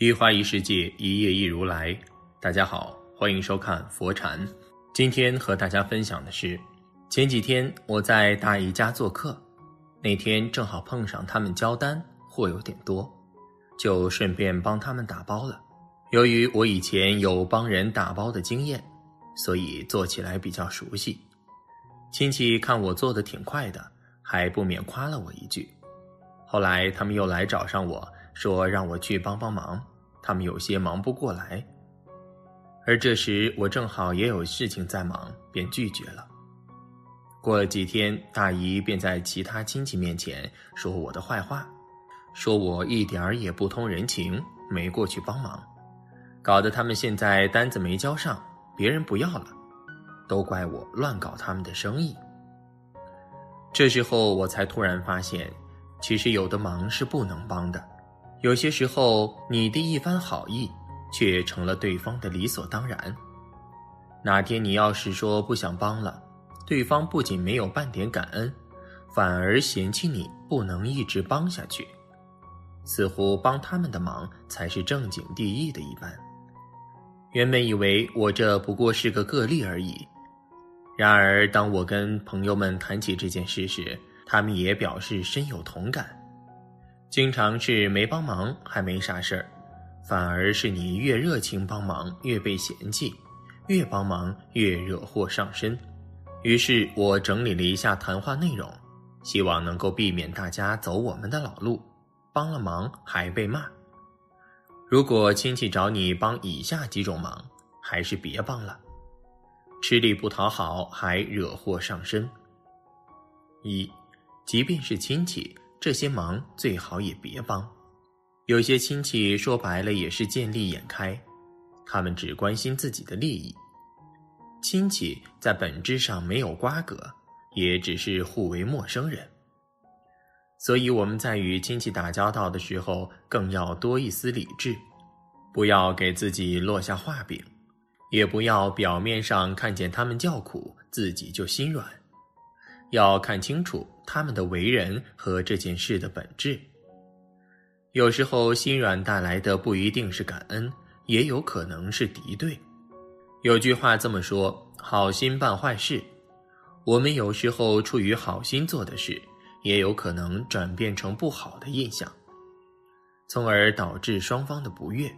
一花一世界，一叶一如来。大家好，欢迎收看佛禅。今天和大家分享的是，前几天我在大姨家做客，那天正好碰上他们交单，货有点多，就顺便帮他们打包了。由于我以前有帮人打包的经验，所以做起来比较熟悉。亲戚看我做的挺快的，还不免夸了我一句。后来他们又来找上我。说让我去帮帮忙，他们有些忙不过来。而这时我正好也有事情在忙，便拒绝了。过了几天，大姨便在其他亲戚面前说我的坏话，说我一点儿也不通人情，没过去帮忙，搞得他们现在单子没交上，别人不要了，都怪我乱搞他们的生意。这时候我才突然发现，其实有的忙是不能帮的。有些时候，你的一番好意，却成了对方的理所当然。哪天你要是说不想帮了，对方不仅没有半点感恩，反而嫌弃你不能一直帮下去，似乎帮他们的忙才是正经第一的一般。原本以为我这不过是个个例而已，然而当我跟朋友们谈起这件事时，他们也表示深有同感。经常是没帮忙还没啥事儿，反而是你越热情帮忙越被嫌弃，越帮忙越惹祸上身。于是我整理了一下谈话内容，希望能够避免大家走我们的老路，帮了忙还被骂。如果亲戚找你帮以下几种忙，还是别帮了，吃力不讨好还惹祸上身。一，即便是亲戚。这些忙最好也别帮，有些亲戚说白了也是见利眼开，他们只关心自己的利益。亲戚在本质上没有瓜葛，也只是互为陌生人。所以我们在与亲戚打交道的时候，更要多一丝理智，不要给自己落下画饼，也不要表面上看见他们叫苦，自己就心软。要看清楚他们的为人和这件事的本质。有时候心软带来的不一定是感恩，也有可能是敌对。有句话这么说：“好心办坏事。”我们有时候出于好心做的事，也有可能转变成不好的印象，从而导致双方的不悦。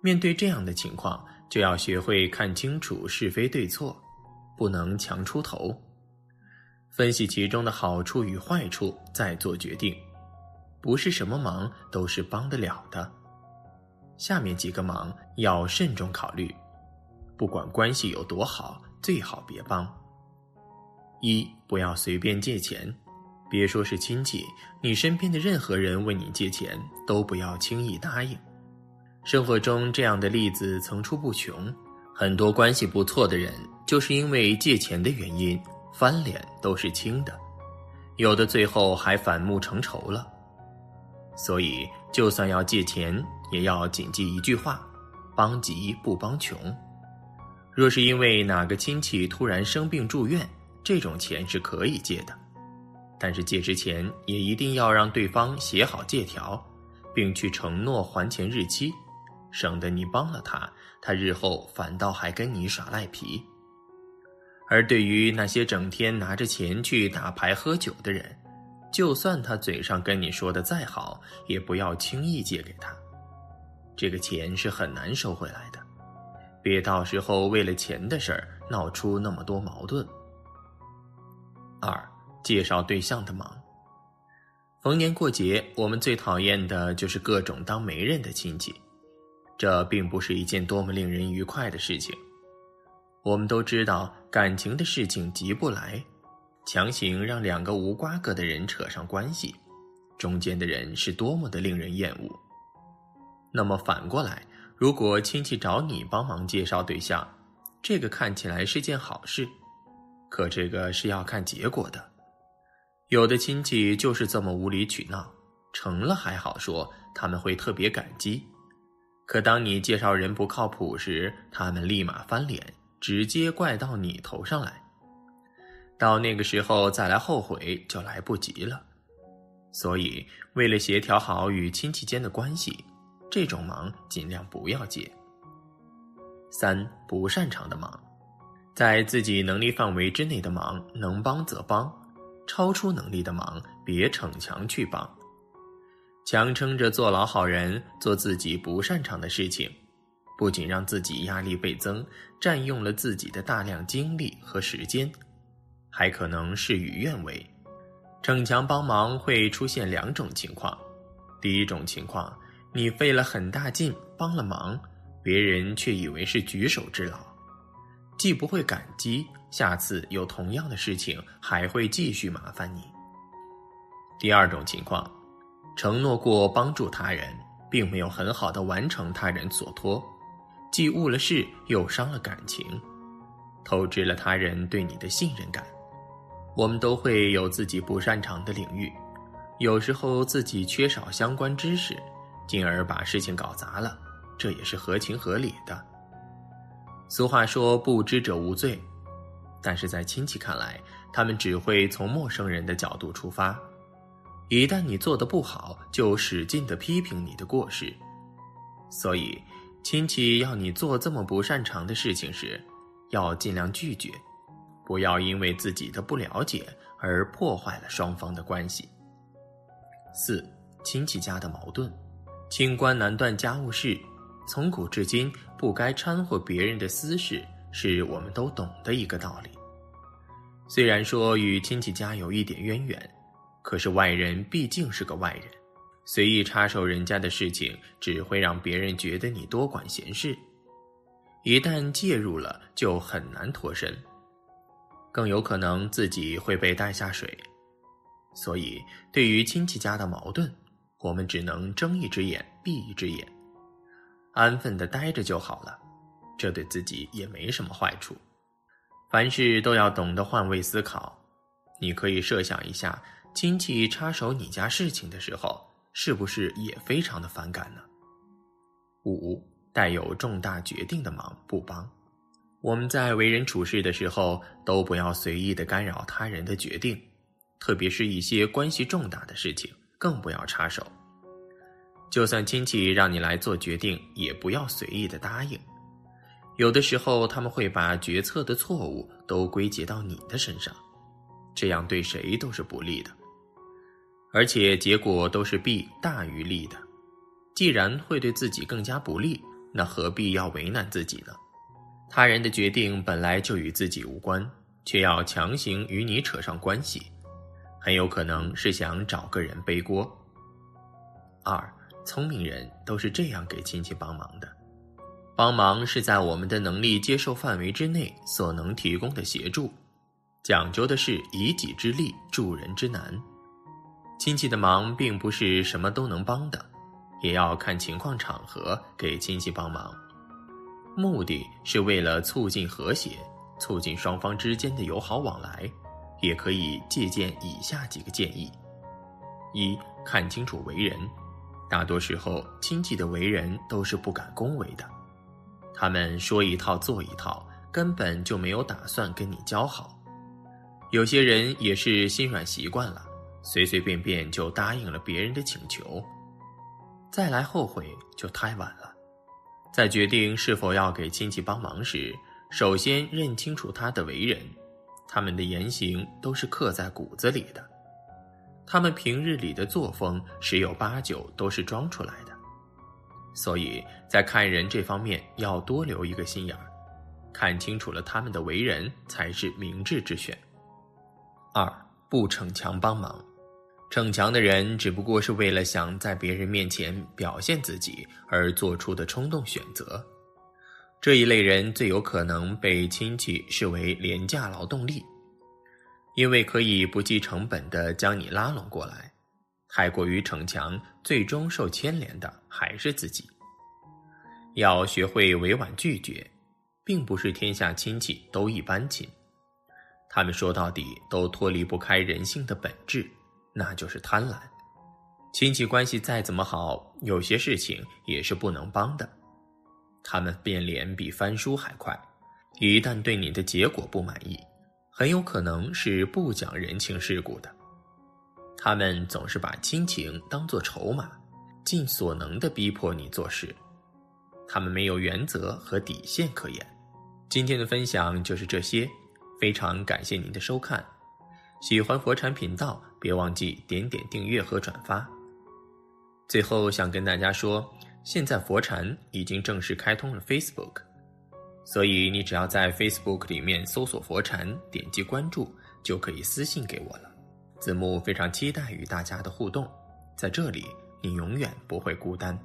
面对这样的情况，就要学会看清楚是非对错，不能强出头。分析其中的好处与坏处，再做决定。不是什么忙都是帮得了的。下面几个忙要慎重考虑，不管关系有多好，最好别帮。一不要随便借钱，别说是亲戚，你身边的任何人问你借钱，都不要轻易答应。生活中这样的例子层出不穷，很多关系不错的人，就是因为借钱的原因。翻脸都是轻的，有的最后还反目成仇了。所以，就算要借钱，也要谨记一句话：帮急不帮穷。若是因为哪个亲戚突然生病住院，这种钱是可以借的，但是借之前也一定要让对方写好借条，并去承诺还钱日期，省得你帮了他，他日后反倒还跟你耍赖皮。而对于那些整天拿着钱去打牌喝酒的人，就算他嘴上跟你说的再好，也不要轻易借给他。这个钱是很难收回来的，别到时候为了钱的事儿闹出那么多矛盾。二、介绍对象的忙。逢年过节，我们最讨厌的就是各种当媒人的亲戚，这并不是一件多么令人愉快的事情。我们都知道，感情的事情急不来，强行让两个无瓜葛的人扯上关系，中间的人是多么的令人厌恶。那么反过来，如果亲戚找你帮忙介绍对象，这个看起来是件好事，可这个是要看结果的。有的亲戚就是这么无理取闹，成了还好说，他们会特别感激；可当你介绍人不靠谱时，他们立马翻脸。直接怪到你头上来，到那个时候再来后悔就来不及了。所以，为了协调好与亲戚间的关系，这种忙尽量不要接。三不擅长的忙，在自己能力范围之内的忙能帮则帮，超出能力的忙别逞强去帮。强撑着做老好人，做自己不擅长的事情，不仅让自己压力倍增，占用了自己的大量精力和时间，还可能事与愿违。逞强帮忙会出现两种情况：第一种情况，你费了很大劲帮了忙。别人却以为是举手之劳，既不会感激，下次有同样的事情还会继续麻烦你。第二种情况，承诺过帮助他人，并没有很好的完成他人所托，既误了事又伤了感情，透支了他人对你的信任感。我们都会有自己不擅长的领域，有时候自己缺少相关知识，进而把事情搞砸了。这也是合情合理的。俗话说“不知者无罪”，但是在亲戚看来，他们只会从陌生人的角度出发，一旦你做的不好，就使劲的批评你的过失。所以，亲戚要你做这么不擅长的事情时，要尽量拒绝，不要因为自己的不了解而破坏了双方的关系。四、亲戚家的矛盾，清官难断家务事。从古至今，不该掺和别人的私事，是我们都懂的一个道理。虽然说与亲戚家有一点渊源，可是外人毕竟是个外人，随意插手人家的事情，只会让别人觉得你多管闲事。一旦介入了，就很难脱身，更有可能自己会被带下水。所以，对于亲戚家的矛盾，我们只能睁一只眼闭一只眼。安分的待着就好了，这对自己也没什么坏处。凡事都要懂得换位思考。你可以设想一下，亲戚插手你家事情的时候，是不是也非常的反感呢？五，带有重大决定的忙不帮。我们在为人处事的时候，都不要随意的干扰他人的决定，特别是一些关系重大的事情，更不要插手。就算亲戚让你来做决定，也不要随意的答应。有的时候他们会把决策的错误都归结到你的身上，这样对谁都是不利的，而且结果都是弊大于利的。既然会对自己更加不利，那何必要为难自己呢？他人的决定本来就与自己无关，却要强行与你扯上关系，很有可能是想找个人背锅。二。聪明人都是这样给亲戚帮忙的，帮忙是在我们的能力接受范围之内所能提供的协助，讲究的是以己之力助人之难。亲戚的忙并不是什么都能帮的，也要看情况场合给亲戚帮忙，目的是为了促进和谐，促进双方之间的友好往来。也可以借鉴以下几个建议：一看清楚为人。大多时候，亲戚的为人都是不敢恭维的，他们说一套做一套，根本就没有打算跟你交好。有些人也是心软习惯了，随随便便就答应了别人的请求，再来后悔就太晚了。在决定是否要给亲戚帮忙时，首先认清楚他的为人，他们的言行都是刻在骨子里的。他们平日里的作风十有八九都是装出来的，所以在看人这方面要多留一个心眼儿，看清楚了他们的为人才是明智之选。二不逞强帮忙，逞强的人只不过是为了想在别人面前表现自己而做出的冲动选择，这一类人最有可能被亲戚视为廉价劳动力。因为可以不计成本的将你拉拢过来，太过于逞强，最终受牵连的还是自己。要学会委婉拒绝，并不是天下亲戚都一般亲，他们说到底都脱离不开人性的本质，那就是贪婪。亲戚关系再怎么好，有些事情也是不能帮的。他们变脸比翻书还快，一旦对你的结果不满意。很有可能是不讲人情世故的，他们总是把亲情当作筹码，尽所能的逼迫你做事，他们没有原则和底线可言。今天的分享就是这些，非常感谢您的收看。喜欢佛禅频道，别忘记点点订阅和转发。最后想跟大家说，现在佛禅已经正式开通了 Facebook，所以你只要在 Facebook 里面搜索佛禅，点击关注，就可以私信给我了。子木非常期待与大家的互动，在这里你永远不会孤单。